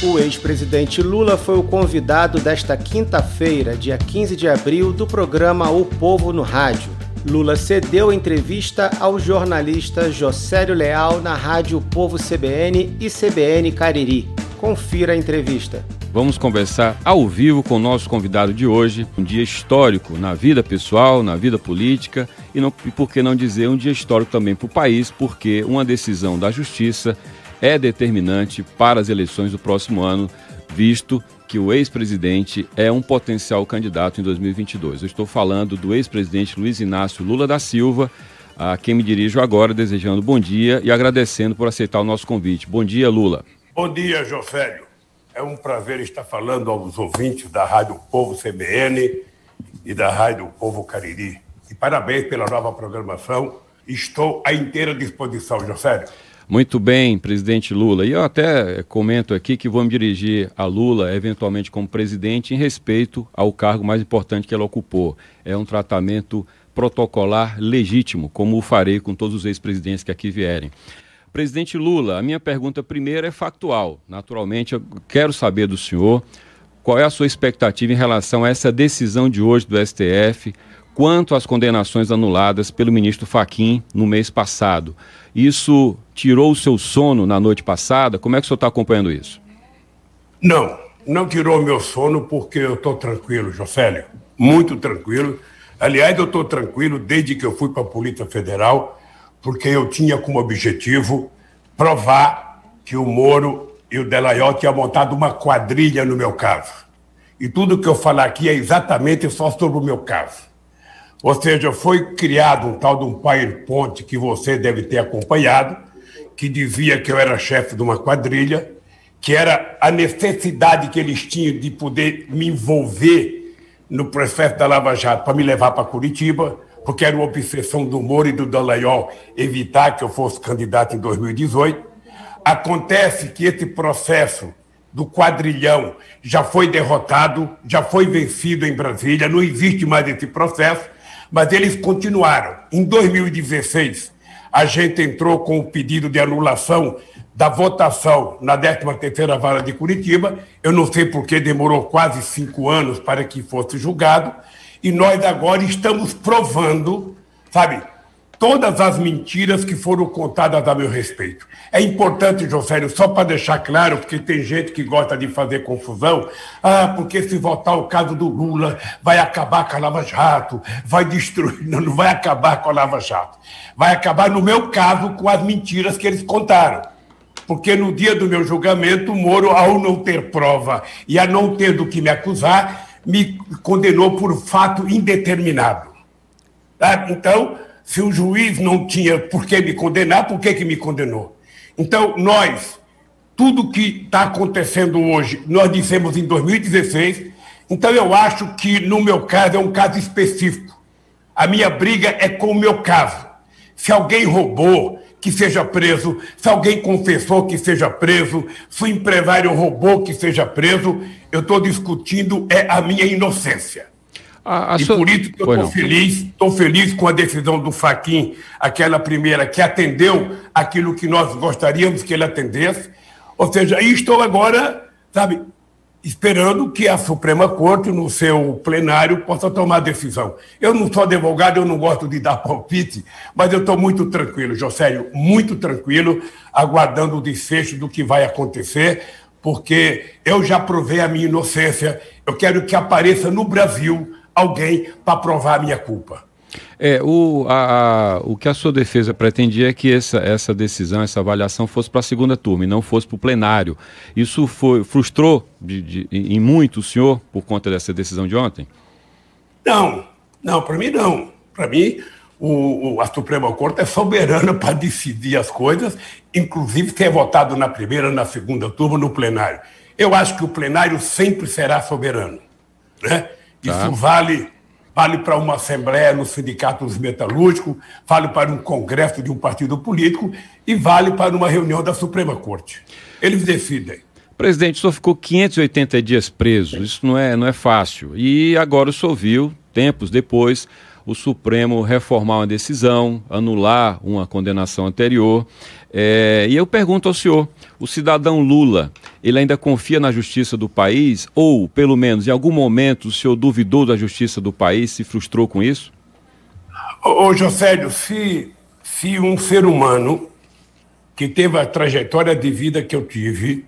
O ex-presidente Lula foi o convidado desta quinta-feira, dia 15 de abril, do programa O Povo no Rádio. Lula cedeu entrevista ao jornalista Josélio Leal na rádio Povo CBN e CBN Cariri. Confira a entrevista. Vamos conversar ao vivo com o nosso convidado de hoje, um dia histórico na vida pessoal, na vida política e, não, e por que não dizer um dia histórico também para o país, porque uma decisão da Justiça é determinante para as eleições do próximo ano, visto que o ex-presidente é um potencial candidato em 2022. Eu estou falando do ex-presidente Luiz Inácio Lula da Silva, a quem me dirijo agora desejando bom dia e agradecendo por aceitar o nosso convite. Bom dia, Lula. Bom dia, Jofélio. É um prazer estar falando aos ouvintes da Rádio Povo CBN e da Rádio Povo Cariri. E parabéns pela nova programação. Estou à inteira disposição, Jofélio. Muito bem, presidente Lula. E eu até comento aqui que vou me dirigir a Lula, eventualmente como presidente, em respeito ao cargo mais importante que ele ocupou. É um tratamento protocolar legítimo, como o farei com todos os ex-presidentes que aqui vierem. Presidente Lula, a minha pergunta primeira é factual. Naturalmente, eu quero saber do senhor qual é a sua expectativa em relação a essa decisão de hoje do STF quanto às condenações anuladas pelo ministro Faquim no mês passado. Isso tirou o seu sono na noite passada? Como é que o senhor está acompanhando isso? Não, não tirou meu sono porque eu estou tranquilo, Jocélio. Muito tranquilo. Aliás, eu estou tranquilo desde que eu fui para a Polícia Federal, porque eu tinha como objetivo provar que o Moro e o Delayote tinham montado uma quadrilha no meu caso. E tudo que eu falar aqui é exatamente só sobre o meu caso. Ou seja, foi criado um tal de um PowerPoint que você deve ter acompanhado, que dizia que eu era chefe de uma quadrilha, que era a necessidade que eles tinham de poder me envolver no processo da Lava Jato para me levar para Curitiba, porque era uma obsessão do Moro e do Dallagnol evitar que eu fosse candidato em 2018. Acontece que esse processo do quadrilhão já foi derrotado, já foi vencido em Brasília, não existe mais esse processo mas eles continuaram. Em 2016, a gente entrou com o pedido de anulação da votação na 13ª Vara de Curitiba. Eu não sei por que demorou quase cinco anos para que fosse julgado. E nós agora estamos provando, sabe, todas as mentiras que foram contadas a meu respeito. É importante, Josélio, só para deixar claro, porque tem gente que gosta de fazer confusão. Ah, porque se votar o caso do Lula, vai acabar com a Lava Jato, vai destruir. Não, não vai acabar com a Lava Jato. Vai acabar, no meu caso, com as mentiras que eles contaram. Porque no dia do meu julgamento, o Moro, ao não ter prova e a não ter do que me acusar, me condenou por fato indeterminado. Tá? Então, se o juiz não tinha por que me condenar, por que, que me condenou? Então, nós, tudo que está acontecendo hoje, nós dissemos em 2016. Então, eu acho que, no meu caso, é um caso específico. A minha briga é com o meu caso. Se alguém roubou, que seja preso. Se alguém confessou, que seja preso. Se o empresário roubou, que seja preso. Eu estou discutindo é a minha inocência. A, a e por isso que eu estou feliz, estou feliz com a decisão do Faquin, aquela primeira que atendeu aquilo que nós gostaríamos que ele atendesse. Ou seja, estou agora, sabe, esperando que a Suprema Corte, no seu plenário, possa tomar decisão. Eu não sou advogado, eu não gosto de dar palpite, mas eu estou muito tranquilo, Josério, muito tranquilo, aguardando o desfecho do que vai acontecer, porque eu já provei a minha inocência, eu quero que apareça no Brasil alguém para provar a minha culpa. É, o, a, a, o que a sua defesa pretendia é que essa, essa decisão, essa avaliação fosse para a segunda turma e não fosse para o plenário. Isso foi, frustrou de, de, em muito o senhor por conta dessa decisão de ontem? Não, não, para mim não. Para mim, o, o, a Suprema Corte é soberana para decidir as coisas, inclusive ter votado na primeira, na segunda turma, no plenário. Eu acho que o plenário sempre será soberano. Né? Tá. Isso vale, vale para uma assembleia no Sindicato dos Metalúrgicos, vale para um congresso de um partido político e vale para uma reunião da Suprema Corte. Eles decidem. Presidente, o senhor ficou 580 dias preso, isso não é, não é fácil. E agora o senhor viu, tempos depois, o Supremo reformar uma decisão, anular uma condenação anterior. É, e eu pergunto ao senhor: o cidadão Lula, ele ainda confia na justiça do país? Ou, pelo menos, em algum momento, o senhor duvidou da justiça do país, se frustrou com isso? Ô, Josélio, se, se um ser humano que teve a trajetória de vida que eu tive,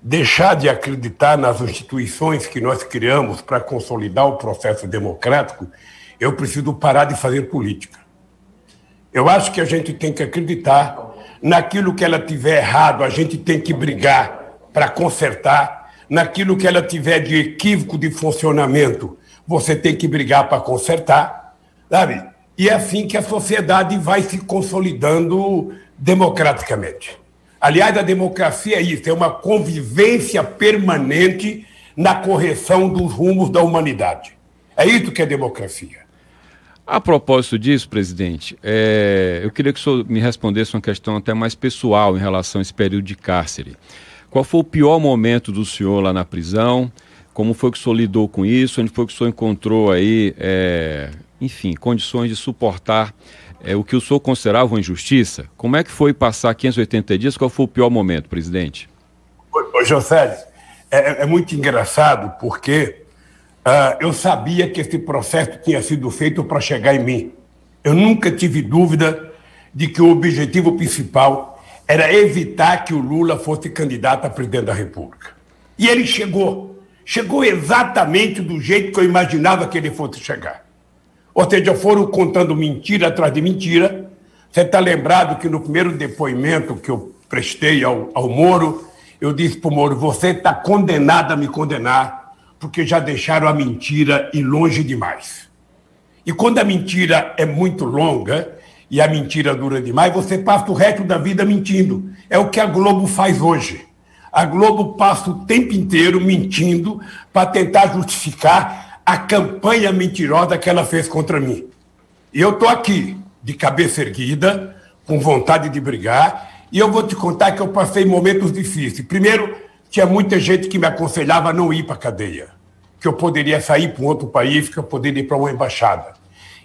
deixar de acreditar nas instituições que nós criamos para consolidar o processo democrático, eu preciso parar de fazer política. Eu acho que a gente tem que acreditar naquilo que ela tiver errado, a gente tem que brigar para consertar, naquilo que ela tiver de equívoco de funcionamento, você tem que brigar para consertar, sabe? E é assim que a sociedade vai se consolidando democraticamente. Aliás, a democracia é isso, é uma convivência permanente na correção dos rumos da humanidade. É isso que é democracia. A propósito disso, presidente, é, eu queria que o senhor me respondesse uma questão até mais pessoal em relação a esse período de cárcere. Qual foi o pior momento do senhor lá na prisão? Como foi que o senhor lidou com isso? Onde foi que o senhor encontrou aí, é, enfim, condições de suportar é, o que o senhor considerava uma injustiça? Como é que foi passar 580 dias? Qual foi o pior momento, presidente? Ô, José, é, é muito engraçado porque eu sabia que esse processo tinha sido feito para chegar em mim. Eu nunca tive dúvida de que o objetivo principal era evitar que o Lula fosse candidato a presidente da República. E ele chegou. Chegou exatamente do jeito que eu imaginava que ele fosse chegar. Ou seja, foram contando mentira atrás de mentira. Você está lembrado que no primeiro depoimento que eu prestei ao, ao Moro, eu disse para o Moro: você está condenado a me condenar, porque já deixaram a mentira ir longe demais. E quando a mentira é muito longa e a mentira dura demais, você passa o resto da vida mentindo. É o que a Globo faz hoje. A Globo passa o tempo inteiro mentindo para tentar justificar a campanha mentirosa que ela fez contra mim. E eu estou aqui, de cabeça erguida, com vontade de brigar, e eu vou te contar que eu passei momentos difíceis. Primeiro, tinha muita gente que me aconselhava a não ir para a cadeia, que eu poderia sair para um outro país, que eu poderia ir para uma embaixada.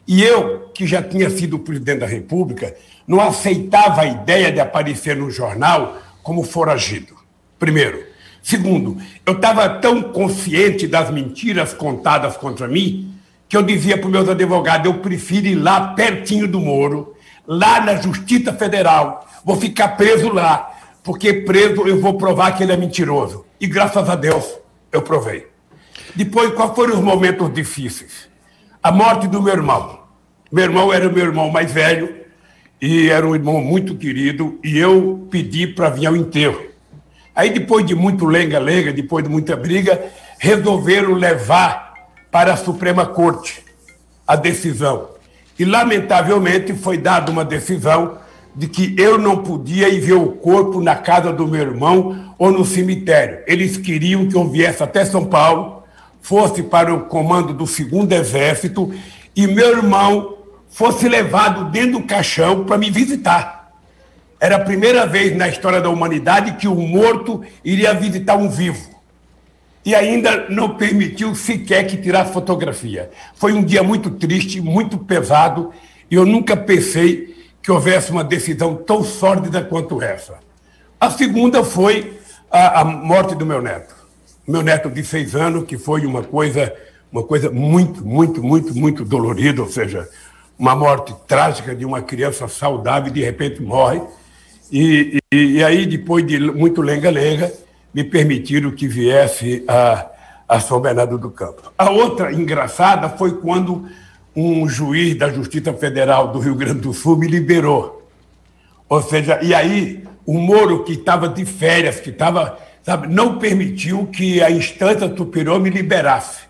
E eu, que já tinha sido presidente da República, não aceitava a ideia de aparecer no jornal como foragido. Primeiro. Segundo, eu estava tão consciente das mentiras contadas contra mim que eu dizia para os meus advogados: eu prefiro ir lá pertinho do Moro, lá na Justiça Federal, vou ficar preso lá, porque preso eu vou provar que ele é mentiroso. E graças a Deus eu provei. Depois, quais foram os momentos difíceis? A morte do meu irmão. Meu irmão era o meu irmão mais velho e era um irmão muito querido, e eu pedi para vir ao enterro. Aí, depois de muito lenga-lenga, depois de muita briga, resolveram levar para a Suprema Corte a decisão. E, lamentavelmente, foi dada uma decisão de que eu não podia ir ver o corpo na casa do meu irmão ou no cemitério. Eles queriam que eu viesse até São Paulo, fosse para o comando do segundo exército e meu irmão fosse levado dentro do caixão para me visitar. Era a primeira vez na história da humanidade que um morto iria visitar um vivo. E ainda não permitiu sequer que tirasse fotografia. Foi um dia muito triste, muito pesado, e eu nunca pensei que houvesse uma decisão tão sórdida quanto essa. A segunda foi a, a morte do meu neto. Meu neto de seis anos, que foi uma coisa, uma coisa muito, muito, muito, muito dolorida, ou seja, uma morte trágica de uma criança saudável de repente morre. E, e, e aí, depois de muito lenga-lenga, me permitiram que viesse a, a São Bernardo do Campo. A outra engraçada foi quando um juiz da Justiça Federal do Rio Grande do Sul me liberou. Ou seja, e aí o Moro, que estava de férias, que estava, sabe, não permitiu que a instância superior me liberasse.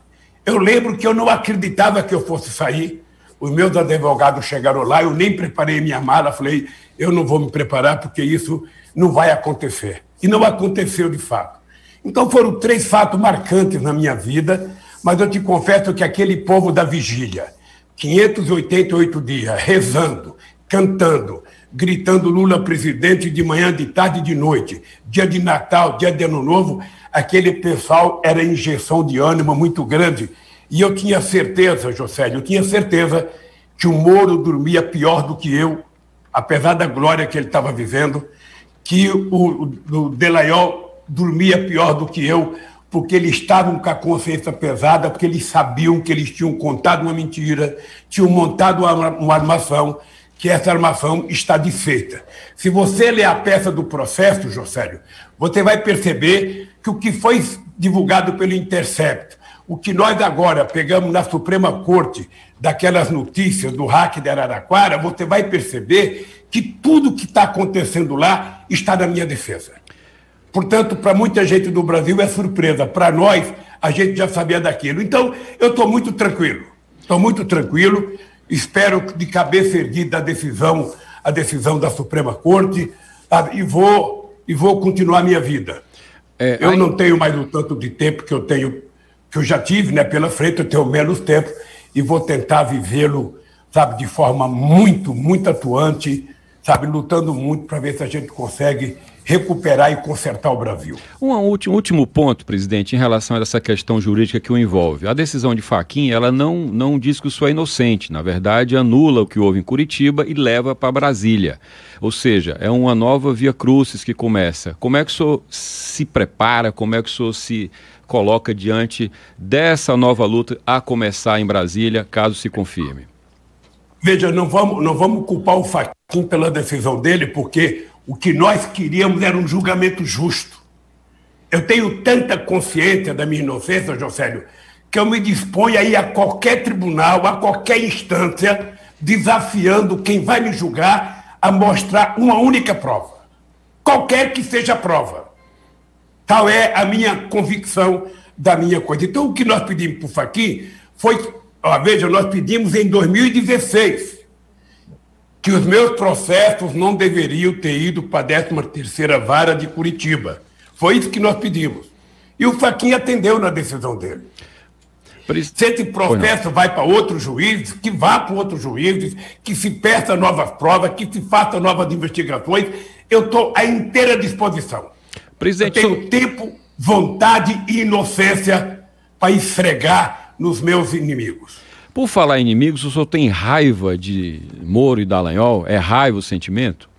Eu lembro que eu não acreditava que eu fosse sair. Os meus advogados chegaram lá, eu nem preparei minha mala, falei, eu não vou me preparar porque isso não vai acontecer. E não aconteceu de fato. Então foram três fatos marcantes na minha vida, mas eu te confesso que aquele povo da vigília, 588 dias, rezando, cantando, gritando Lula presidente de manhã, de tarde e de noite, dia de Natal, dia de Ano Novo, aquele pessoal era injeção de ânimo muito grande. E eu tinha certeza, José, eu tinha certeza que o Moro dormia pior do que eu, apesar da glória que ele estava vivendo, que o, o Delayol dormia pior do que eu, porque eles estavam com a consciência pesada, porque eles sabiam que eles tinham contado uma mentira, tinham montado uma, uma armação, que essa armação está desfeita. Se você ler a peça do processo, Josélio, você vai perceber que o que foi divulgado pelo Intercept, o que nós agora pegamos na Suprema Corte daquelas notícias do hack de Araraquara, você vai perceber que tudo que está acontecendo lá está na minha defesa. Portanto, para muita gente do Brasil é surpresa. Para nós, a gente já sabia daquilo. Então, eu estou muito tranquilo. Estou muito tranquilo. Espero de cabeça erguida a decisão, a decisão da Suprema Corte e vou e vou continuar a minha vida. É, eu aí... não tenho mais o tanto de tempo que eu tenho que eu já tive, né, pela frente, eu tenho menos tempo e vou tentar vivê-lo, sabe, de forma muito, muito atuante, sabe, lutando muito para ver se a gente consegue recuperar e consertar o Brasil. Um último, último ponto, presidente, em relação a essa questão jurídica que o envolve. A decisão de Faquin, ela não, não diz que o senhor é inocente. Na verdade, anula o que houve em Curitiba e leva para Brasília. Ou seja, é uma nova via crucis que começa. Como é que o senhor se prepara, como é que o senhor se coloca diante dessa nova luta a começar em Brasília, caso se confirme? Veja, não vamos, não vamos culpar o Faquin pela decisão dele, porque o que nós queríamos era um julgamento justo. Eu tenho tanta consciência da minha inocência, Josélio, que eu me disponho a ir a qualquer tribunal, a qualquer instância, desafiando quem vai me julgar a mostrar uma única prova. Qualquer que seja a prova. Tal é a minha convicção da minha coisa. Então, o que nós pedimos para o Faquim foi, ó, veja, nós pedimos em 2016 que os meus processos não deveriam ter ido para a 13ª Vara de Curitiba. Foi isso que nós pedimos. E o Faquinha atendeu na decisão dele. Se esse processo vai para outro juiz, que vá para outro juiz, que se peça novas provas, que se faça novas investigações, eu estou à inteira disposição. Presidente, eu tenho tempo, vontade e inocência para esfregar nos meus inimigos. Por falar em inimigos, o senhor tem raiva de Moro e Dallagnol? É raiva o sentimento?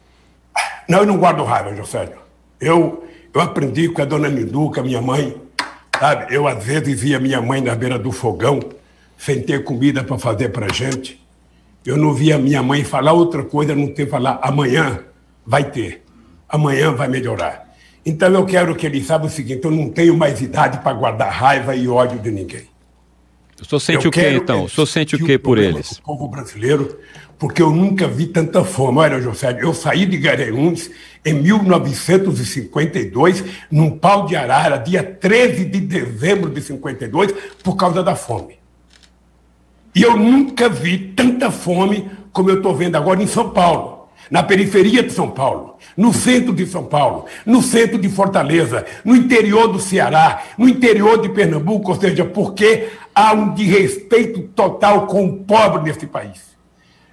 Não, eu não guardo raiva, José. Eu, eu aprendi com a dona Minduca, minha mãe, sabe? Eu, às vezes, via minha mãe na beira do fogão, sem ter comida para fazer para gente. Eu não via minha mãe falar outra coisa, não ter falar amanhã vai ter, amanhã vai melhorar. Então eu quero que ele saiba o seguinte: eu não tenho mais idade para guardar raiva e ódio de ninguém. O senhor sente eu o que então? O senhor sente o que por eles? O povo brasileiro, porque eu nunca vi tanta fome. Olha, José, eu saí de Garanhuns em 1952, num pau de arara, dia 13 de dezembro de 52, por causa da fome. E eu nunca vi tanta fome como eu estou vendo agora em São Paulo na periferia de São Paulo, no centro de São Paulo, no centro de Fortaleza, no interior do Ceará, no interior de Pernambuco, ou seja, porque há um desrespeito total com o pobre nesse país.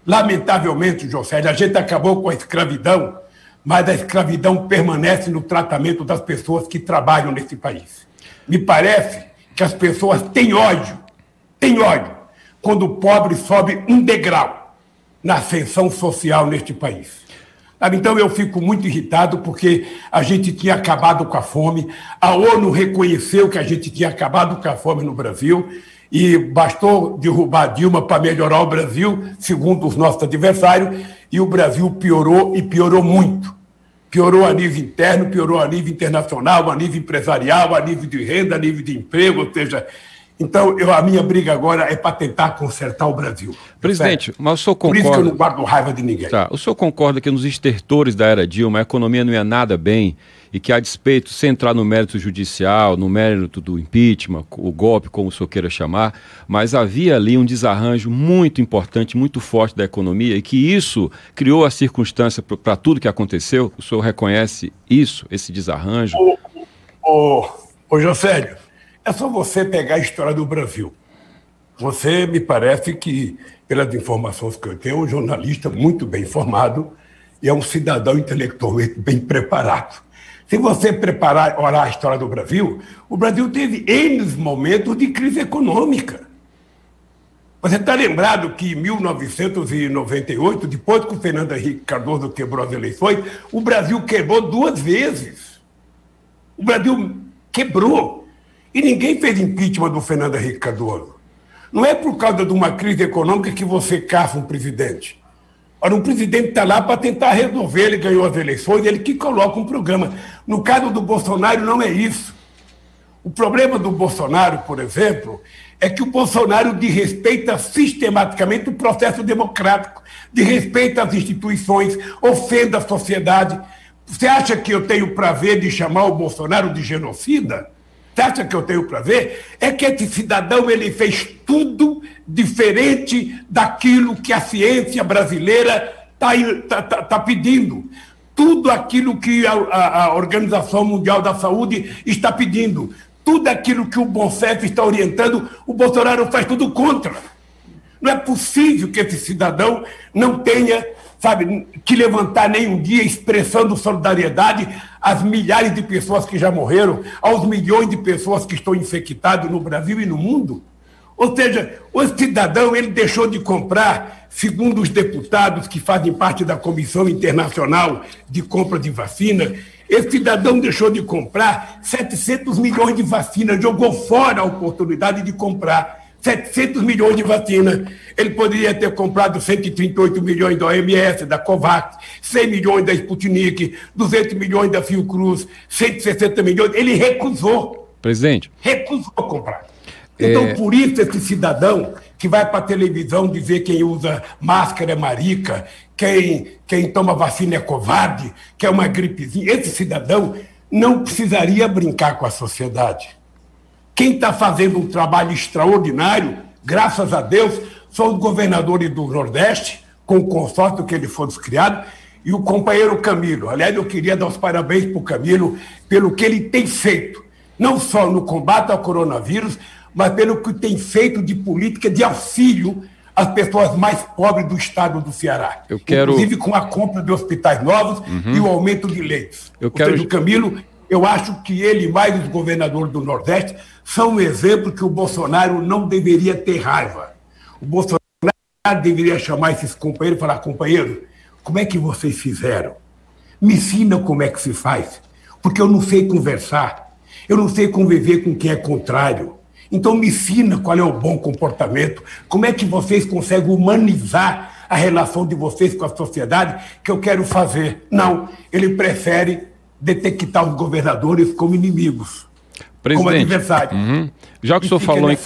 Lamentavelmente, José, a gente acabou com a escravidão, mas a escravidão permanece no tratamento das pessoas que trabalham nesse país. Me parece que as pessoas têm ódio, têm ódio, quando o pobre sobe um degrau na ascensão social neste país. Então eu fico muito irritado porque a gente tinha acabado com a fome, a ONU reconheceu que a gente tinha acabado com a fome no Brasil e bastou derrubar Dilma para melhorar o Brasil, segundo os nossos adversários, e o Brasil piorou e piorou muito. Piorou a nível interno, piorou a nível internacional, a nível empresarial, a nível de renda, a nível de emprego, ou seja, então, eu, a minha briga agora é para tentar consertar o Brasil. Presidente, certo? mas o senhor concorda... Por isso que eu não guardo raiva de ninguém. Tá. O senhor concorda que nos estertores da era Dilma a economia não ia nada bem e que, a despeito, sem entrar no mérito judicial, no mérito do impeachment, o golpe, como o senhor queira chamar, mas havia ali um desarranjo muito importante, muito forte da economia e que isso criou a circunstância para tudo que aconteceu? O senhor reconhece isso, esse desarranjo? Ô, ô, ô Josélio, é só você pegar a história do Brasil. Você, me parece que, pelas informações que eu tenho, é um jornalista muito bem formado e é um cidadão intelectualmente bem preparado. Se você preparar, orar a história do Brasil, o Brasil teve N momentos de crise econômica. Você está lembrado que em 1998, depois que o Fernando Henrique Cardoso quebrou as eleições, o Brasil quebrou duas vezes. O Brasil quebrou. E ninguém fez impeachment do Fernando Henrique Cardoso. Não é por causa de uma crise econômica que você caça um presidente. Ora, um presidente está lá para tentar resolver, ele ganhou as eleições, ele que coloca um programa. No caso do Bolsonaro, não é isso. O problema do Bolsonaro, por exemplo, é que o Bolsonaro desrespeita sistematicamente o processo democrático, desrespeita as instituições, ofende a sociedade. Você acha que eu tenho prazer de chamar o Bolsonaro de genocida? Acha que eu tenho prazer? É que esse cidadão ele fez tudo diferente daquilo que a ciência brasileira está tá, tá, tá pedindo tudo aquilo que a, a, a, Organização Mundial da Saúde está pedindo tudo aquilo que o Bonfef está orientando, o Bolsonaro faz tudo contra. Não é possível que esse cidadão não tenha, sabe, que levantar nenhum dia expressando solidariedade às milhares de pessoas que já morreram, aos milhões de pessoas que estão infectadas no Brasil e no mundo. Ou seja, o cidadão ele deixou de comprar, segundo os deputados que fazem parte da Comissão Internacional de Compra de Vacina, esse cidadão deixou de comprar 700 milhões de vacinas, jogou fora a oportunidade de comprar 700 milhões de vacinas. Ele poderia ter comprado 138 milhões da OMS, da COVAX, 100 milhões da Sputnik, 200 milhões da Fiocruz, 160 milhões. Ele recusou. Presidente. Recusou comprar. Então, é... por isso, esse cidadão que vai para a televisão dizer quem usa máscara é marica, quem, quem toma vacina é covarde, que é uma gripezinha, esse cidadão não precisaria brincar com a sociedade. Quem está fazendo um trabalho extraordinário, graças a Deus, são os governadores do Nordeste, com o consórcio que eles foram criados, e o companheiro Camilo. Aliás, eu queria dar os parabéns para o Camilo pelo que ele tem feito, não só no combate ao coronavírus, mas pelo que tem feito de política de auxílio às pessoas mais pobres do estado do Ceará. Eu quero... Inclusive com a compra de hospitais novos uhum. e o aumento de leitos. Eu Ou quero... seja, o Camilo, eu acho que ele mais os governadores do Nordeste são um exemplo que o Bolsonaro não deveria ter raiva. O Bolsonaro deveria chamar esses companheiros e falar, companheiro, como é que vocês fizeram? Me ensina como é que se faz, porque eu não sei conversar, eu não sei conviver com quem é contrário. Então me ensina qual é o bom comportamento, como é que vocês conseguem humanizar a relação de vocês com a sociedade que eu quero fazer. Não, ele prefere detectar os governadores como inimigos, Presidente, como adversários. Uhum. Já que o senhor falou em...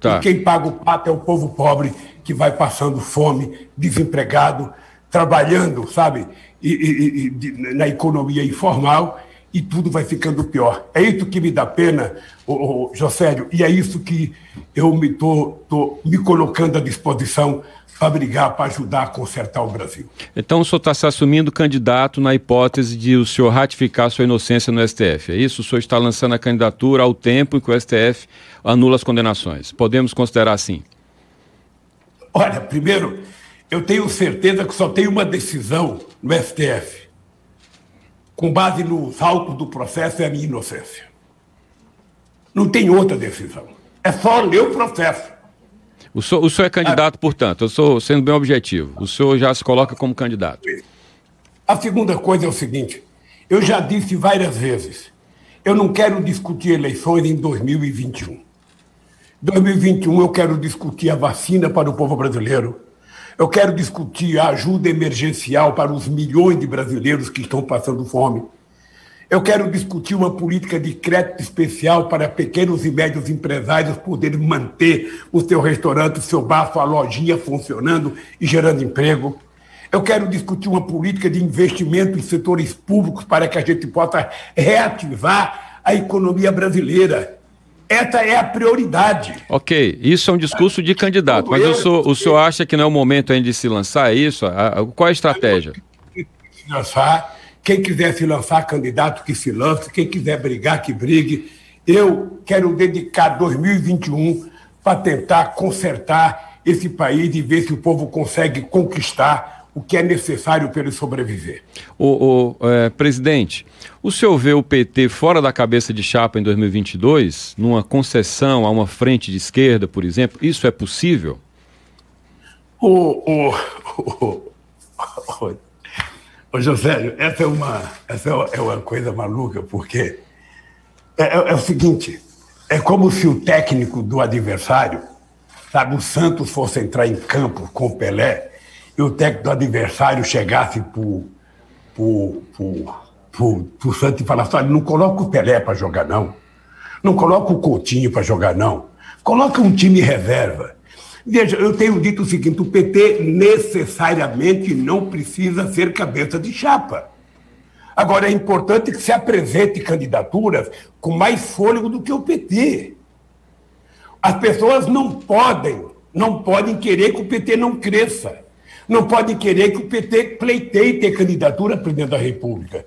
Tá. E quem paga o pato é o povo pobre que vai passando fome, desempregado, trabalhando, sabe, e, e, e, na economia informal e tudo vai ficando pior. É isso que me dá pena, ô, ô, Josélio, e é isso que eu me estou me colocando à disposição para brigar, para ajudar a consertar o Brasil. Então o senhor está se assumindo candidato na hipótese de o senhor ratificar sua inocência no STF, é isso? O senhor está lançando a candidatura ao tempo em que o STF anula as condenações. Podemos considerar assim? Olha, primeiro, eu tenho certeza que só tem uma decisão no STF com base nos autos do processo, é a minha inocência. Não tem outra decisão. É só ler o processo. O senhor, o senhor é candidato, a... portanto, eu sou sendo bem objetivo. O senhor já se coloca como candidato. A segunda coisa é o seguinte: eu já disse várias vezes, eu não quero discutir eleições em 2021. 2021 eu quero discutir a vacina para o povo brasileiro, eu quero discutir a ajuda emergencial para os milhões de brasileiros que estão passando fome. Eu quero discutir uma política de crédito especial para pequenos e médios empresários poderem manter o seu restaurante, o seu bar, sua lojinha funcionando e gerando emprego. Eu quero discutir uma política de investimento em setores públicos para que a gente possa reativar a economia brasileira. Essa é a prioridade. Ok, isso é um discurso de candidato, mas eu sou, o senhor acha que não é o momento ainda de se lançar isso? Qual é a estratégia? Se lançar, quem quiser se lançar candidato, que se lance, quem quiser brigar, que brigue. Eu quero dedicar 2021 para tentar consertar esse país e ver se o povo consegue conquistar o que é necessário para ele sobreviver. O, o é, presidente, o senhor vê o PT fora da cabeça de chapa em 2022, numa concessão a uma frente de esquerda, por exemplo? Isso é possível? O, o, o, o José, essa, é uma, essa é uma coisa maluca, porque é, é, é o seguinte: é como se o técnico do adversário, sabe, o Santos fosse entrar em campo com o Pelé e o técnico do adversário chegasse para o Santos e falasse: olha, não coloca o Pelé para jogar, não. Não coloca o Coutinho para jogar, não. Coloca um time reserva. Veja, eu tenho dito o seguinte: o PT necessariamente não precisa ser cabeça de chapa. Agora, é importante que se apresente candidaturas com mais fôlego do que o PT. As pessoas não podem, não podem querer que o PT não cresça. Não podem querer que o PT pleiteie ter candidatura a presidente da República.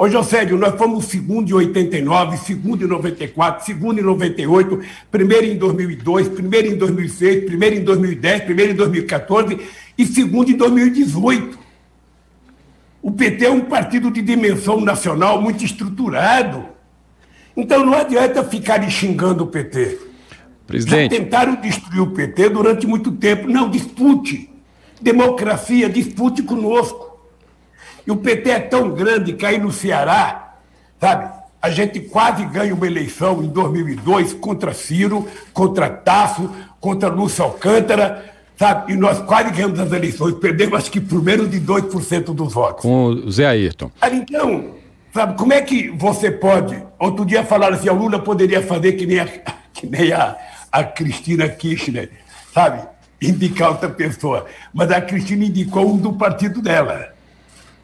Ô, Josédio, nós fomos segundo em 89, segundo em 94, segundo em 98, primeiro em 2002, primeiro em 2006, primeiro em 2010, primeiro em 2014 e segundo em 2018. O PT é um partido de dimensão nacional muito estruturado. Então não adianta ficar xingando o PT. Presidente. Já tentaram destruir o PT durante muito tempo. Não, dispute. Democracia, dispute conosco. E o PT é tão grande que aí no Ceará, sabe, a gente quase ganha uma eleição em 2002 contra Ciro, contra Tasso, contra Lúcio Alcântara sabe? E nós quase ganhamos as eleições, perdemos acho que por menos de 2% dos votos. Com o Zé Ayrton. Então, sabe, como é que você pode. Outro dia falaram assim: a Lula poderia fazer que nem a, que nem a, a Cristina Kirchner, sabe? Indicar outra pessoa. Mas a Cristina indicou um do partido dela,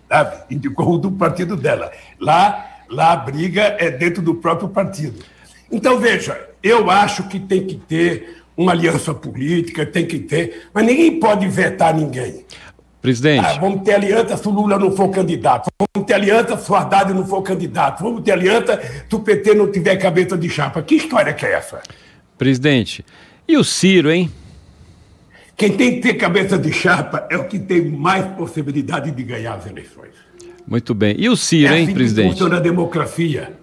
sabe? Indicou um do partido dela. Lá, lá a briga é dentro do próprio partido. Então, veja, eu acho que tem que ter uma aliança política, tem que ter, mas ninguém pode vetar ninguém. Presidente. Ah, vamos ter aliança se o Lula não for candidato. Vamos ter aliança se o Haddad não for candidato. Vamos ter aliança se o PT não tiver cabeça de chapa. Que história que é essa? Presidente, e o Ciro, hein? Quem tem que ter cabeça de chapa é o que tem mais possibilidade de ganhar as eleições. Muito bem. E o Ciro, é assim hein, presidente? funciona a democracia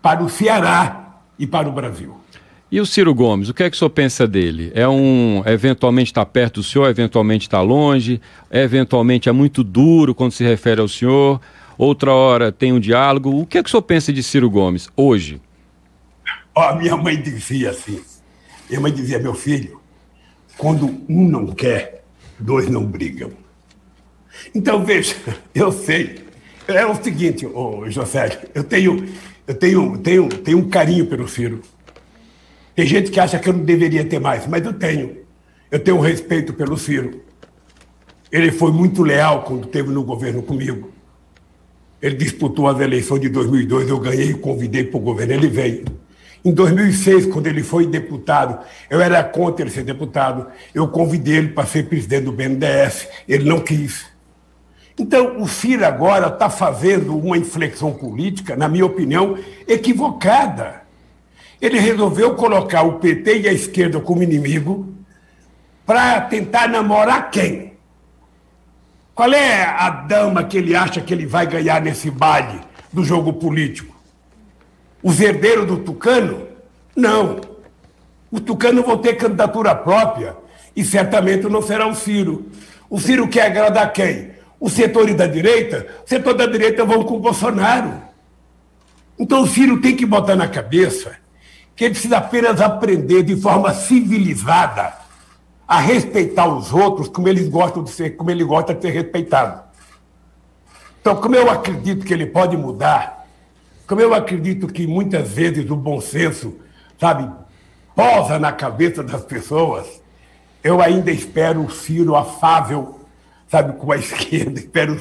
para o Ceará e para o Brasil. E o Ciro Gomes, o que é que o senhor pensa dele? É um, eventualmente está perto do senhor, eventualmente está longe, eventualmente é muito duro quando se refere ao senhor, outra hora tem um diálogo. O que é que o senhor pensa de Ciro Gomes hoje? Oh, minha mãe dizia assim, minha mãe dizia, meu filho, quando um não quer, dois não brigam. Então, veja, eu sei, é o seguinte, oh, José, eu tenho, eu tenho, tenho, tenho um carinho pelo Ciro. Tem gente que acha que eu não deveria ter mais, mas eu tenho. Eu tenho respeito pelo Ciro. Ele foi muito leal quando esteve no governo comigo. Ele disputou as eleições de 2002, eu ganhei e convidei para o governo, ele veio. Em 2006, quando ele foi deputado, eu era contra ele ser deputado, eu convidei ele para ser presidente do BNDES, ele não quis. Então, o Ciro agora está fazendo uma inflexão política, na minha opinião, equivocada. Ele resolveu colocar o PT e a esquerda como inimigo para tentar namorar quem? Qual é a dama que ele acha que ele vai ganhar nesse baile do jogo político? Os herdeiros do Tucano? Não. O Tucano vão ter candidatura própria e certamente não será o Ciro. O Ciro quer agradar quem? Os setores da direita? O setor da direita vão com o Bolsonaro. Então o Ciro tem que botar na cabeça que ele precisa apenas aprender de forma civilizada a respeitar os outros como eles gostam de ser, como ele gosta de ser respeitado. Então, como eu acredito que ele pode mudar, como eu acredito que muitas vezes o bom senso, sabe, posa na cabeça das pessoas, eu ainda espero o Ciro afável, sabe, com a esquerda. Espero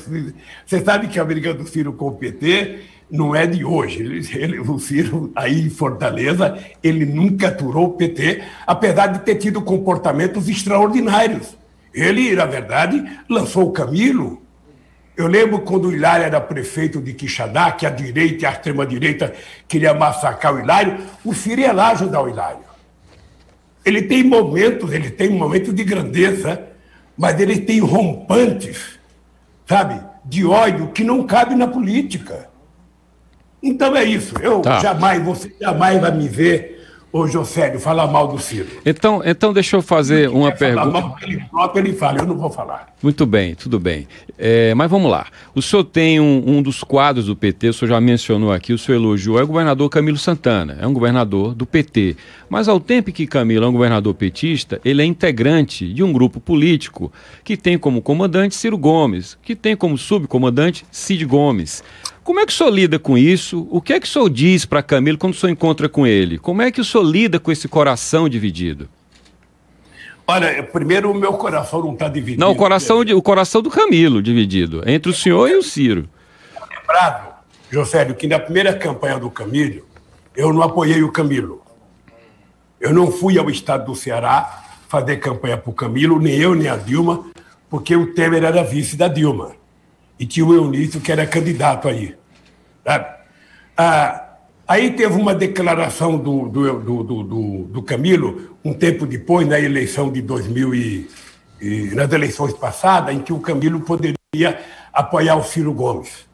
Você sabe que a briga do Ciro com o PT não é de hoje. Ele, ele, o Ciro, aí em Fortaleza, ele nunca aturou o PT, apesar de ter tido comportamentos extraordinários. Ele, na verdade, lançou o Camilo. Eu lembro quando o Hilário era prefeito de Quixadá, que a direita e a extrema-direita queria massacrar o Hilário, o Ciro ia lá ajudar o Hilário. Ele tem momentos, ele tem momentos de grandeza, mas eles têm rompantes, sabe, de ódio que não cabe na política. Então é isso. Eu tá. jamais, você jamais vai me ver Ô, Josélio, fala mal do Ciro. Então, então deixa eu fazer uma pergunta. Mal ele próprio, ele fala, eu não vou falar. Muito bem, tudo bem. É, mas vamos lá. O senhor tem um, um, dos quadros do PT, o senhor já mencionou aqui, o senhor elogiou, é o governador Camilo Santana, é um governador do PT. Mas ao tempo que Camilo é um governador petista, ele é integrante de um grupo político que tem como comandante Ciro Gomes, que tem como subcomandante Cid Gomes. Como é que o senhor lida com isso? O que é que o senhor diz para Camilo quando o senhor encontra com ele? Como é que o senhor lida com esse coração dividido? Olha, primeiro o meu coração não está dividido. Não, o coração, o coração do Camilo dividido, entre o senhor e o Ciro. Lembrado, Josélio, que na primeira campanha do Camilo, eu não apoiei o Camilo. Eu não fui ao estado do Ceará fazer campanha para o Camilo, nem eu, nem a Dilma, porque o Temer era vice da Dilma e tinha o Eunício, que era candidato aí. Sabe? Ah, aí teve uma declaração do, do, do, do, do Camilo, um tempo depois, na eleição de 2000 e, e, nas eleições passadas, em que o Camilo poderia apoiar o Ciro Gomes.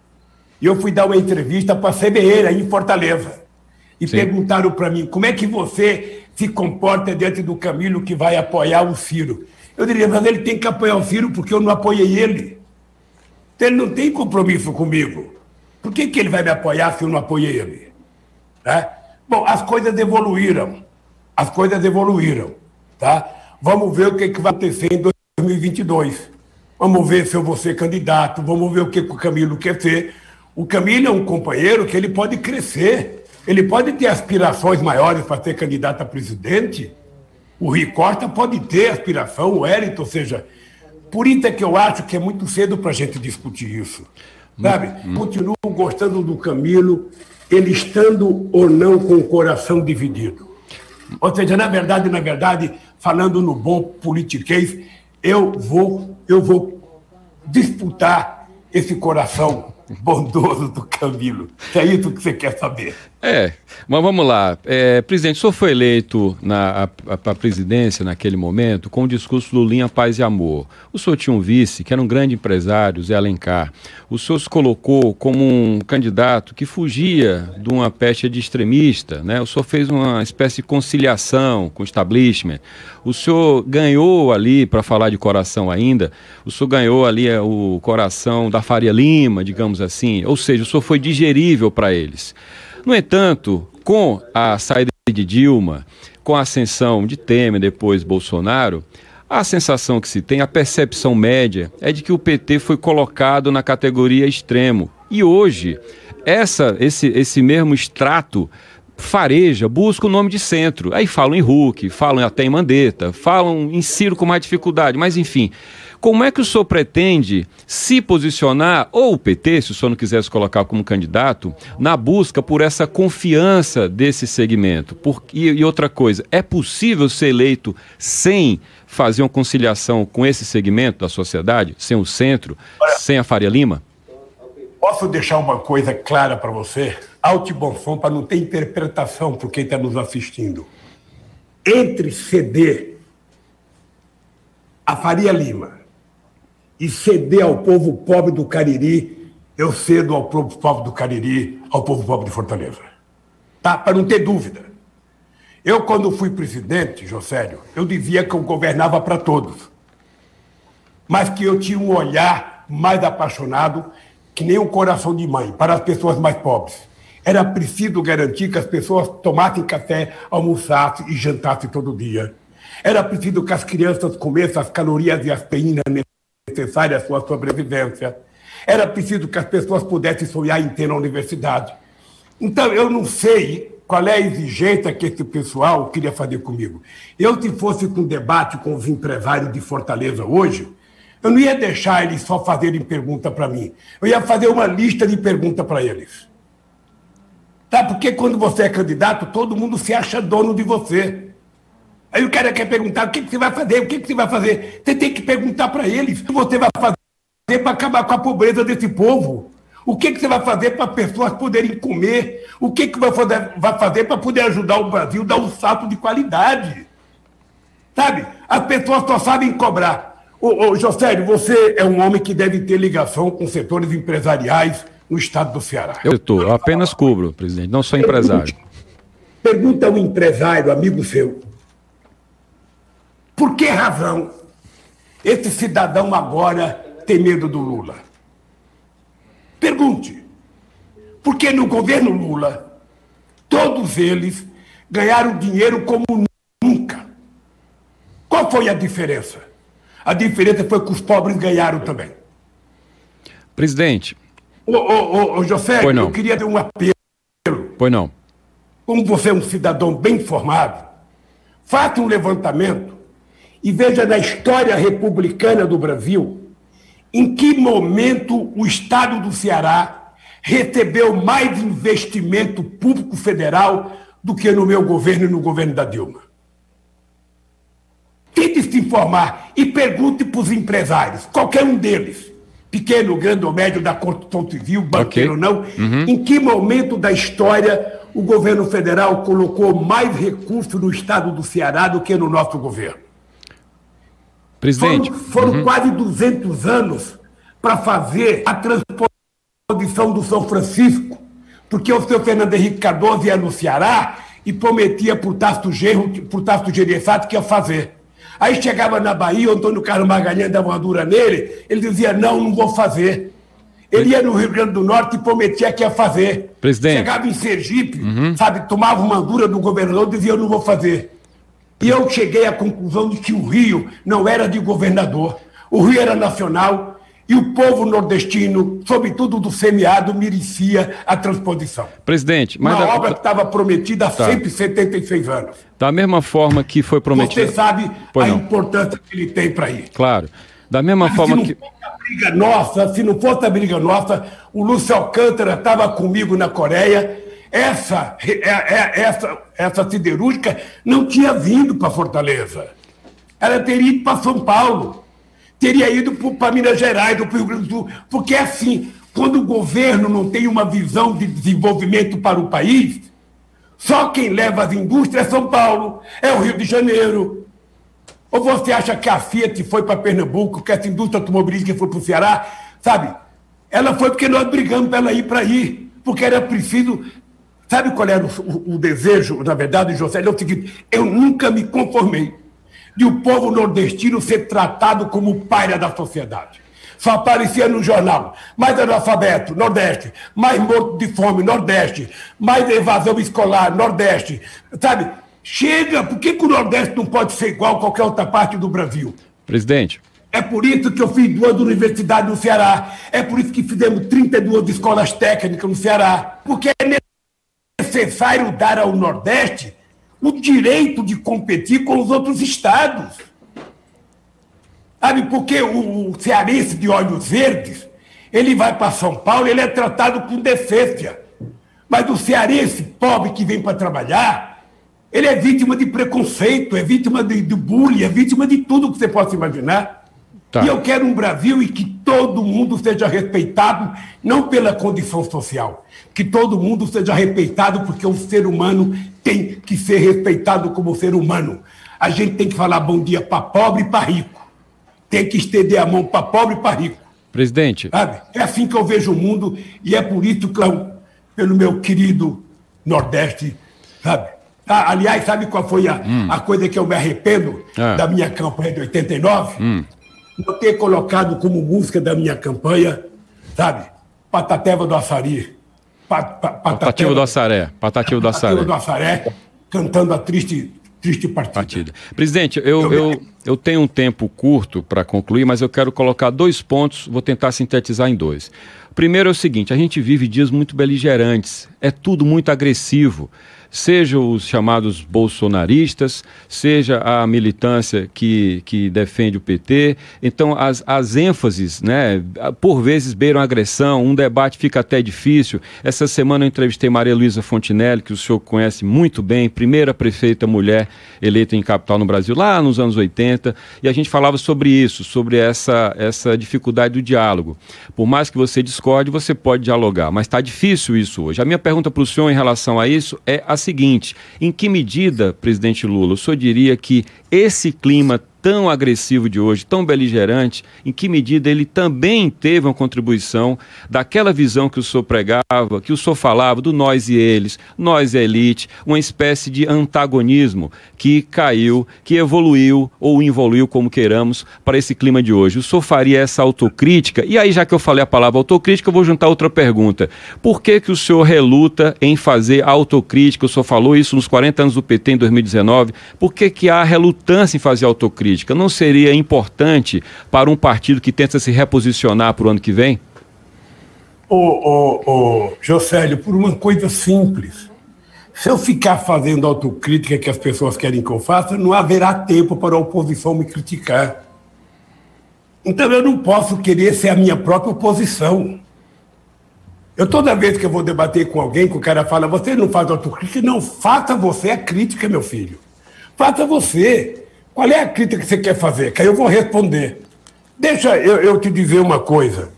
E eu fui dar uma entrevista para a CBN, em Fortaleza. E Sim. perguntaram para mim, como é que você se comporta diante do Camilo que vai apoiar o Ciro? Eu diria, mas ele tem que apoiar o Ciro porque eu não apoiei ele. Então, ele não tem compromisso comigo. Por que, que ele vai me apoiar se eu não apoiei ele? Né? Bom, as coisas evoluíram. As coisas evoluíram. Tá? Vamos ver o que, que vai acontecer em 2022. Vamos ver se eu vou ser candidato, vamos ver o que, que o Camilo quer ser. O Camilo é um companheiro que ele pode crescer, ele pode ter aspirações maiores para ser candidato a presidente. O Rui Costa pode ter aspiração, o Wellington, ou seja, por isso é que eu acho que é muito cedo para a gente discutir isso. Sabe? Hum. Continuo gostando do Camilo, ele estando ou não com o coração dividido. Ou seja, na verdade, na verdade, falando no bom politiquês, eu vou, eu vou disputar esse coração bondoso do Camilo. É isso que você quer saber. É, mas vamos lá. É, presidente, o senhor foi eleito para a presidência naquele momento com o discurso Lulinha Paz e Amor. O senhor tinha um vice, que era um grande empresário, Zé Alencar. O senhor se colocou como um candidato que fugia de uma peste de extremista, né? O senhor fez uma espécie de conciliação com o establishment. O senhor ganhou ali, para falar de coração ainda, o senhor ganhou ali é, o coração da Faria Lima, digamos assim. Ou seja, o senhor foi digerível para eles. No entanto, com a saída de Dilma, com a ascensão de Temer, depois Bolsonaro, a sensação que se tem, a percepção média, é de que o PT foi colocado na categoria extremo. E hoje, essa, esse, esse mesmo extrato fareja, busca o nome de centro. Aí falam em Hulk, falam até em Mandetta, falam em Ciro com mais dificuldade, mas enfim. Como é que o senhor pretende se posicionar, ou o PT, se o senhor não quiser se colocar como candidato, na busca por essa confiança desse segmento? Por, e, e outra coisa, é possível ser eleito sem fazer uma conciliação com esse segmento da sociedade, sem o centro, Olha, sem a Faria Lima? Posso deixar uma coisa clara para você? Alto e bom som, para não ter interpretação por quem está nos assistindo. Entre ceder a Faria Lima e ceder ao povo pobre do Cariri, eu cedo ao povo pobre do Cariri, ao povo pobre de Fortaleza. Tá? Para não ter dúvida. Eu, quando fui presidente, Josélio, eu dizia que eu governava para todos. Mas que eu tinha um olhar mais apaixonado que nem um coração de mãe para as pessoas mais pobres. Era preciso garantir que as pessoas tomassem café, almoçassem e jantassem todo dia. Era preciso que as crianças comessem as calorias e as proteínas necessária à sua sobrevivência. Era preciso que as pessoas pudessem sonhar em ter na universidade. Então, eu não sei qual é a exigência que esse pessoal queria fazer comigo. Eu, se fosse com debate com os empresários de Fortaleza hoje, eu não ia deixar eles só fazerem pergunta para mim. Eu ia fazer uma lista de perguntas para eles. Tá? Porque quando você é candidato, todo mundo se acha dono de você. Aí o cara quer perguntar o que, que você vai fazer, o que, que você vai fazer. Você tem que perguntar para eles o que você vai fazer para acabar com a pobreza desse povo. O que, que você vai fazer para pessoas poderem comer? O que, que vai fazer, vai fazer para poder ajudar o Brasil a dar um salto de qualidade? Sabe? As pessoas só sabem cobrar. Ô, ô, Josélio, você é um homem que deve ter ligação com setores empresariais no estado do Ceará. Eu estou, apenas cubro, presidente, não sou empresário. Pergunta ao empresário, amigo seu, por que razão esse cidadão agora tem medo do Lula? Pergunte. Porque no governo Lula, todos eles ganharam dinheiro como nunca. Qual foi a diferença? A diferença foi que os pobres ganharam também. Presidente. Ô, ô, ô, José, eu queria ter um apelo. Pois não. Como você é um cidadão bem informado, faça um levantamento e veja na história republicana do Brasil em que momento o Estado do Ceará recebeu mais investimento público federal do que no meu governo e no governo da Dilma. Tente se informar e pergunte para os empresários, qualquer um deles, pequeno, grande ou médio da construção civil, banqueiro okay. ou não, uhum. em que momento da história o governo federal colocou mais recursos no estado do Ceará do que no nosso governo? Presidente. Foram, foram uhum. quase 200 anos para fazer a transposição do São Francisco, porque o senhor Fernando Henrique Cardoso ia no Ceará e prometia por Tasto Gerro, por Tasto Gerefato que ia fazer. Aí chegava na Bahia, o Antônio Carlos Magalhães dava uma dura nele, ele dizia, não, não vou fazer. Ele ia no Rio Grande do Norte e prometia que ia fazer. Presidente. Chegava em Sergipe, uhum. sabe, tomava uma dura do governador e dizia, eu não vou fazer. E eu cheguei à conclusão de que o Rio não era de governador. O Rio era nacional e o povo nordestino, sobretudo do semiado, merecia a transposição. Presidente, mas. Uma da... obra que estava prometida há tá. 176 anos. Da mesma forma que foi prometida. Você sabe pois a não. importância que ele tem para ir. Claro. Da mesma mas forma se não que. Fosse a briga nossa, se não fosse a briga nossa, o Lúcio Alcântara estava comigo na Coreia essa, é, é, essa, essa siderúrgica não tinha vindo para Fortaleza. Ela teria ido para São Paulo, teria ido para Minas Gerais, para o Rio Grande do Sul, porque é assim, quando o governo não tem uma visão de desenvolvimento para o país, só quem leva as indústrias é São Paulo, é o Rio de Janeiro. Ou você acha que a Fiat foi para Pernambuco, que essa indústria automobilística foi para o Ceará? Sabe? Ela foi porque nós brigamos para ela ir para aí, porque era preciso Sabe qual era o, o, desejo, na verdade, José? É o seguinte: eu nunca me conformei de o povo nordestino ser tratado como palha da sociedade. Só aparecia no jornal. Mais analfabeto, Nordeste. Mais morto de fome, Nordeste. Mais evasão escolar, Nordeste. Sabe? Chega, por que, que o Nordeste não pode ser igual a qualquer outra parte do Brasil? Presidente. É por isso que eu fiz duas universidades no Ceará. É por isso que fizemos 32 escolas técnicas no Ceará. Porque é necessário dar ao Nordeste o direito de competir com os outros estados. Sabe, porque o, cearense de olhos verdes, ele vai para São Paulo, ele é tratado com decência. Mas o cearense pobre que vem para trabalhar, ele é vítima de preconceito, é vítima de, de bullying, é vítima de tudo que você possa imaginar. Tá. E eu quero um Brasil em que todo mundo seja respeitado, não pela condição social, que todo mundo seja respeitado porque o ser humano tem que ser respeitado como ser humano. A gente tem que falar bom dia para pobre e para rico. Tem que estender a mão para pobre e para rico. Presidente. Sabe? É assim que eu vejo o mundo e é por isso que eu, pelo meu querido Nordeste, sabe? Ah, aliás, sabe qual foi a, hum. a coisa que eu me arrependo ah. da minha campanha de 89? Hum não ter colocado como música da minha campanha, sabe? Patateva do Açari. Pat, pat, Patativo do Açaré. Patativo do Açaré. Patativo do Açaré, cantando a triste, triste partida. partida. Presidente, eu, eu, eu tenho um tempo curto para concluir, mas eu quero colocar dois pontos, vou tentar sintetizar em dois. Primeiro é o seguinte: a gente vive dias muito beligerantes, é tudo muito agressivo seja os chamados bolsonaristas, seja a militância que, que defende o PT. Então, as, as ênfases, né, por vezes beiram agressão, um debate fica até difícil. Essa semana eu entrevistei Maria Luísa Fontinelli, que o senhor conhece muito bem, primeira prefeita mulher eleita em capital no Brasil, lá nos anos 80, e a gente falava sobre isso, sobre essa, essa dificuldade do diálogo. Por mais que você discorde, você pode dialogar, mas está difícil isso hoje. A minha pergunta para o senhor em relação a isso é a seguinte: em que medida, presidente Lula, o senhor diria que esse clima tão agressivo de hoje, tão beligerante, em que medida ele também teve uma contribuição daquela visão que o senhor pregava, que o senhor falava do nós e eles, nós e a elite, uma espécie de antagonismo que caiu, que evoluiu ou evoluiu, como queiramos, para esse clima de hoje. O senhor faria essa autocrítica? E aí, já que eu falei a palavra autocrítica, eu vou juntar outra pergunta. Por que, que o senhor reluta em fazer autocrítica? O senhor falou isso nos 40 anos do PT em 2019. Por que, que há relutância em fazer autocrítica? Não seria importante para um partido que tenta se reposicionar para o ano que vem? Ô, ô, ô, por uma coisa simples. Se eu ficar fazendo autocrítica que as pessoas querem que eu faça, não haverá tempo para a oposição me criticar. Então eu não posso querer ser a minha própria oposição. Eu toda vez que eu vou debater com alguém, que o cara fala, você não faz autocrítica, não, faça você a crítica, meu filho. Faça você. Qual é a crítica que você quer fazer? Que aí eu vou responder. Deixa eu, eu te dizer uma coisa.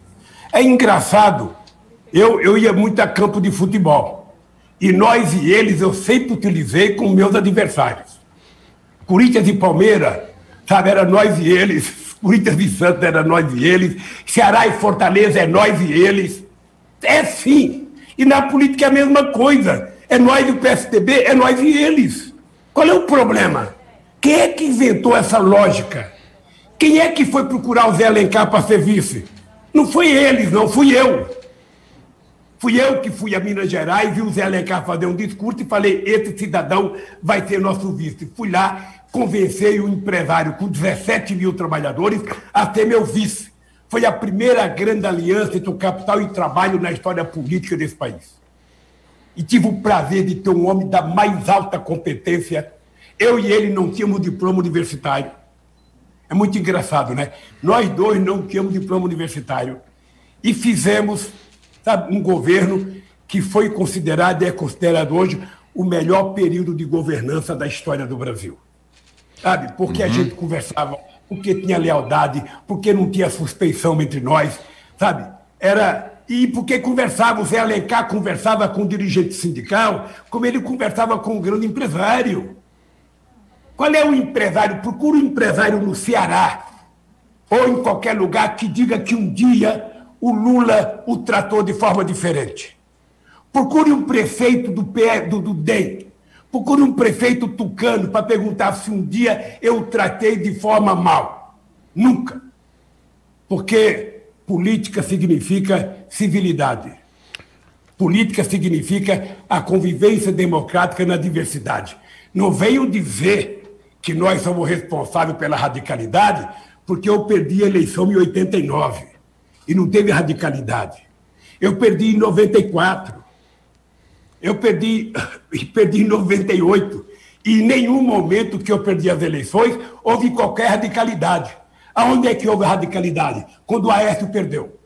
É engraçado, eu, eu ia muito a campo de futebol. E nós e eles eu sempre utilizei com meus adversários. Corinthians e Palmeiras, sabe, era nós e eles. Corinthians e Santos era nós e eles. Ceará e Fortaleza é nós e eles. É sim. E na política é a mesma coisa. É nós e o PSDB, é nós e eles. Qual é o problema? Quem é que inventou essa lógica? Quem é que foi procurar o Zé Alencar para ser vice? Não foi eles, não, fui eu. Fui eu que fui a Minas Gerais, vi o Zé Alencar fazer um discurso e falei: esse cidadão vai ser nosso vice. Fui lá, convencei o empresário com 17 mil trabalhadores a ser meu vice. Foi a primeira grande aliança entre o capital e o trabalho na história política desse país. E tive o prazer de ter um homem da mais alta competência. Eu e ele não tínhamos diploma universitário. É muito engraçado, né? Nós dois não tínhamos diploma universitário. E fizemos sabe, um governo que foi considerado e é considerado hoje o melhor período de governança da história do Brasil. Sabe? Porque uhum. a gente conversava porque tinha lealdade, porque não tinha suspeição entre nós, sabe? Era e porque conversava, o Zé Alencar conversava com o dirigente sindical, como ele conversava com o grande empresário. Qual é o empresário? Procura um empresário no Ceará ou em qualquer lugar que diga que um dia o Lula o tratou de forma diferente. Procure um prefeito do, PE, do, do DEM Procure um prefeito tucano para perguntar se um dia eu tratei de forma mal. Nunca. Porque política significa civilidade. Política significa a convivência democrática na diversidade. Não venham dizer que nós somos responsáveis pela radicalidade, porque eu perdi a eleição em 89 e não teve radicalidade. Eu perdi em 94 eu perdi, perdi em 98. E em nenhum momento que eu perdi as eleições houve qualquer radicalidade. Aonde é que houve radicalidade? Quando o Aécio perdeu.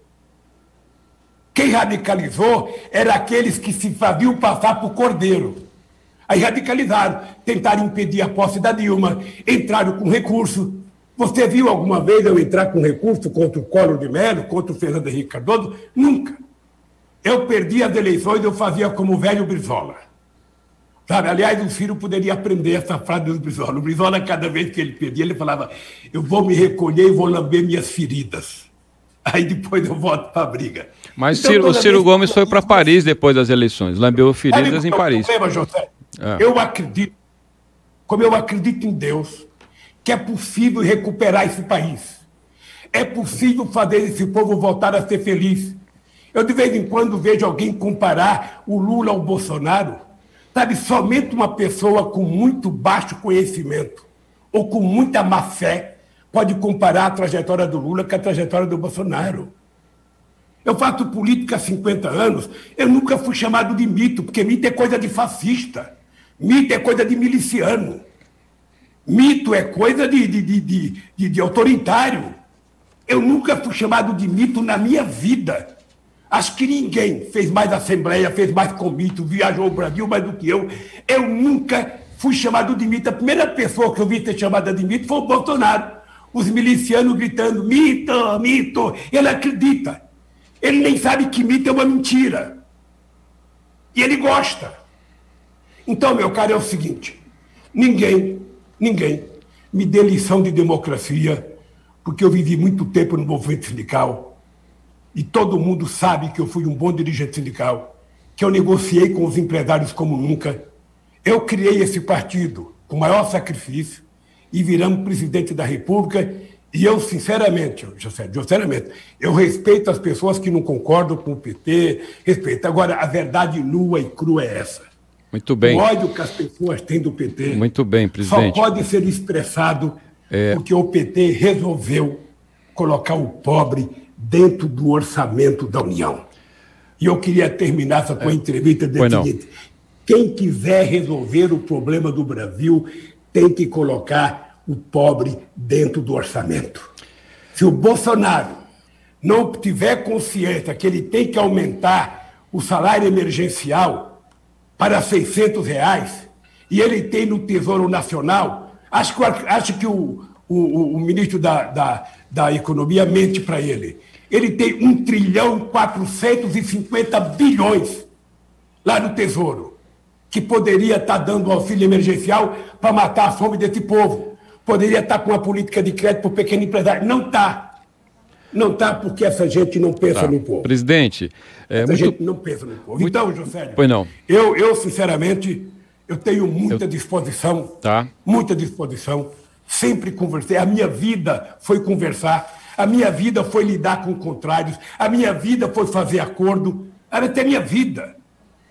Quem radicalizou era aqueles que se faziam passar por cordeiro. Aí radicalizaram, tentaram impedir a posse da Dilma, entraram com recurso. Você viu alguma vez eu entrar com recurso contra o Collor de Mello, contra o Fernando Henrique Cardoso? Nunca. Eu perdi as eleições, eu fazia como o velho Brizola. Sabe? Aliás, o filho poderia aprender essa frase do Brizola. O Brizola, cada vez que ele perdia, ele falava: Eu vou me recolher e vou lamber minhas feridas. Aí depois eu volto para a briga. Mas então, Ciro, o Ciro Gomes foi para Paris depois das eleições, lambeu feridas em Paris. Problema, José. É. Eu acredito, como eu acredito em Deus, que é possível recuperar esse país. É possível fazer esse povo voltar a ser feliz. Eu, de vez em quando, vejo alguém comparar o Lula ao Bolsonaro. Sabe, somente uma pessoa com muito baixo conhecimento ou com muita má fé pode comparar a trajetória do Lula com a trajetória do Bolsonaro. Eu faço política há 50 anos, eu nunca fui chamado de mito, porque mito é coisa de fascista, mito é coisa de miliciano, mito é coisa de, de, de, de, de autoritário. Eu nunca fui chamado de mito na minha vida. Acho que ninguém fez mais assembleia, fez mais comício, viajou o Brasil mais do que eu. Eu nunca fui chamado de mito. A primeira pessoa que eu vi ser chamada de mito foi o Bolsonaro. Os milicianos gritando, mito, mito. Ele acredita. Ele nem sabe que mito é uma mentira. E ele gosta. Então, meu caro, é o seguinte: ninguém, ninguém me dê lição de democracia, porque eu vivi muito tempo no movimento sindical e todo mundo sabe que eu fui um bom dirigente sindical, que eu negociei com os empresários como nunca. Eu criei esse partido com maior sacrifício e viramos presidente da República. E eu, sinceramente, José, sinceramente, eu respeito as pessoas que não concordam com o PT, respeito. Agora, a verdade nua e crua é essa. Muito bem. O ódio que as pessoas têm do PT. Muito bem, presidente. Só pode ser expressado é... porque o PT resolveu colocar o pobre dentro do orçamento da União. E eu queria terminar essa tua é... entrevista dizendo o seguinte: quem quiser resolver o problema do Brasil tem que colocar o pobre dentro do orçamento. Se o Bolsonaro não tiver consciência que ele tem que aumentar o salário emergencial para 600 reais, e ele tem no Tesouro Nacional, acho que, acho que o, o, o ministro da, da, da Economia mente para ele. Ele tem 1 trilhão 450 bilhões lá no Tesouro que poderia estar tá dando auxílio emergencial para matar a fome desse povo. Poderia estar tá com uma política de crédito para o pequeno empresário. Não está. Não está porque essa gente não pensa tá. no povo. Presidente, é essa muito... gente não pensa no povo. Muito... Então, José, pois não. Eu, eu, sinceramente, eu tenho muita eu... disposição. Tá. Muita disposição. Sempre conversei. A minha vida foi conversar. A minha vida foi lidar com contrários. A minha vida foi fazer acordo. Era até minha vida.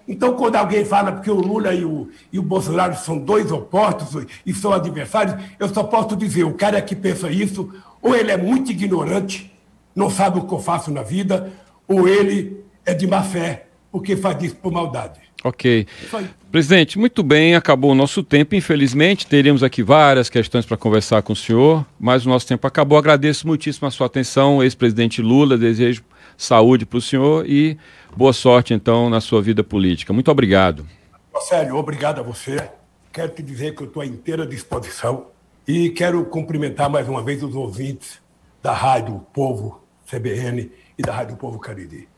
Então, quando alguém fala que o Lula e o, e o Bolsonaro são dois opostos e são adversários, eu só posso dizer: o cara que pensa isso, ou ele é muito ignorante, não sabe o que eu faço na vida, ou ele é de má fé, porque faz isso por maldade. Ok. Presidente, muito bem, acabou o nosso tempo. Infelizmente, teríamos aqui várias questões para conversar com o senhor, mas o nosso tempo acabou. Agradeço muitíssimo a sua atenção, ex-presidente Lula. Desejo saúde para o senhor e boa sorte, então, na sua vida política. Muito obrigado. Sérgio, obrigado a você. Quero te dizer que eu estou à inteira disposição e quero cumprimentar mais uma vez os ouvintes da Rádio Povo CBN e da Rádio Povo Cariri.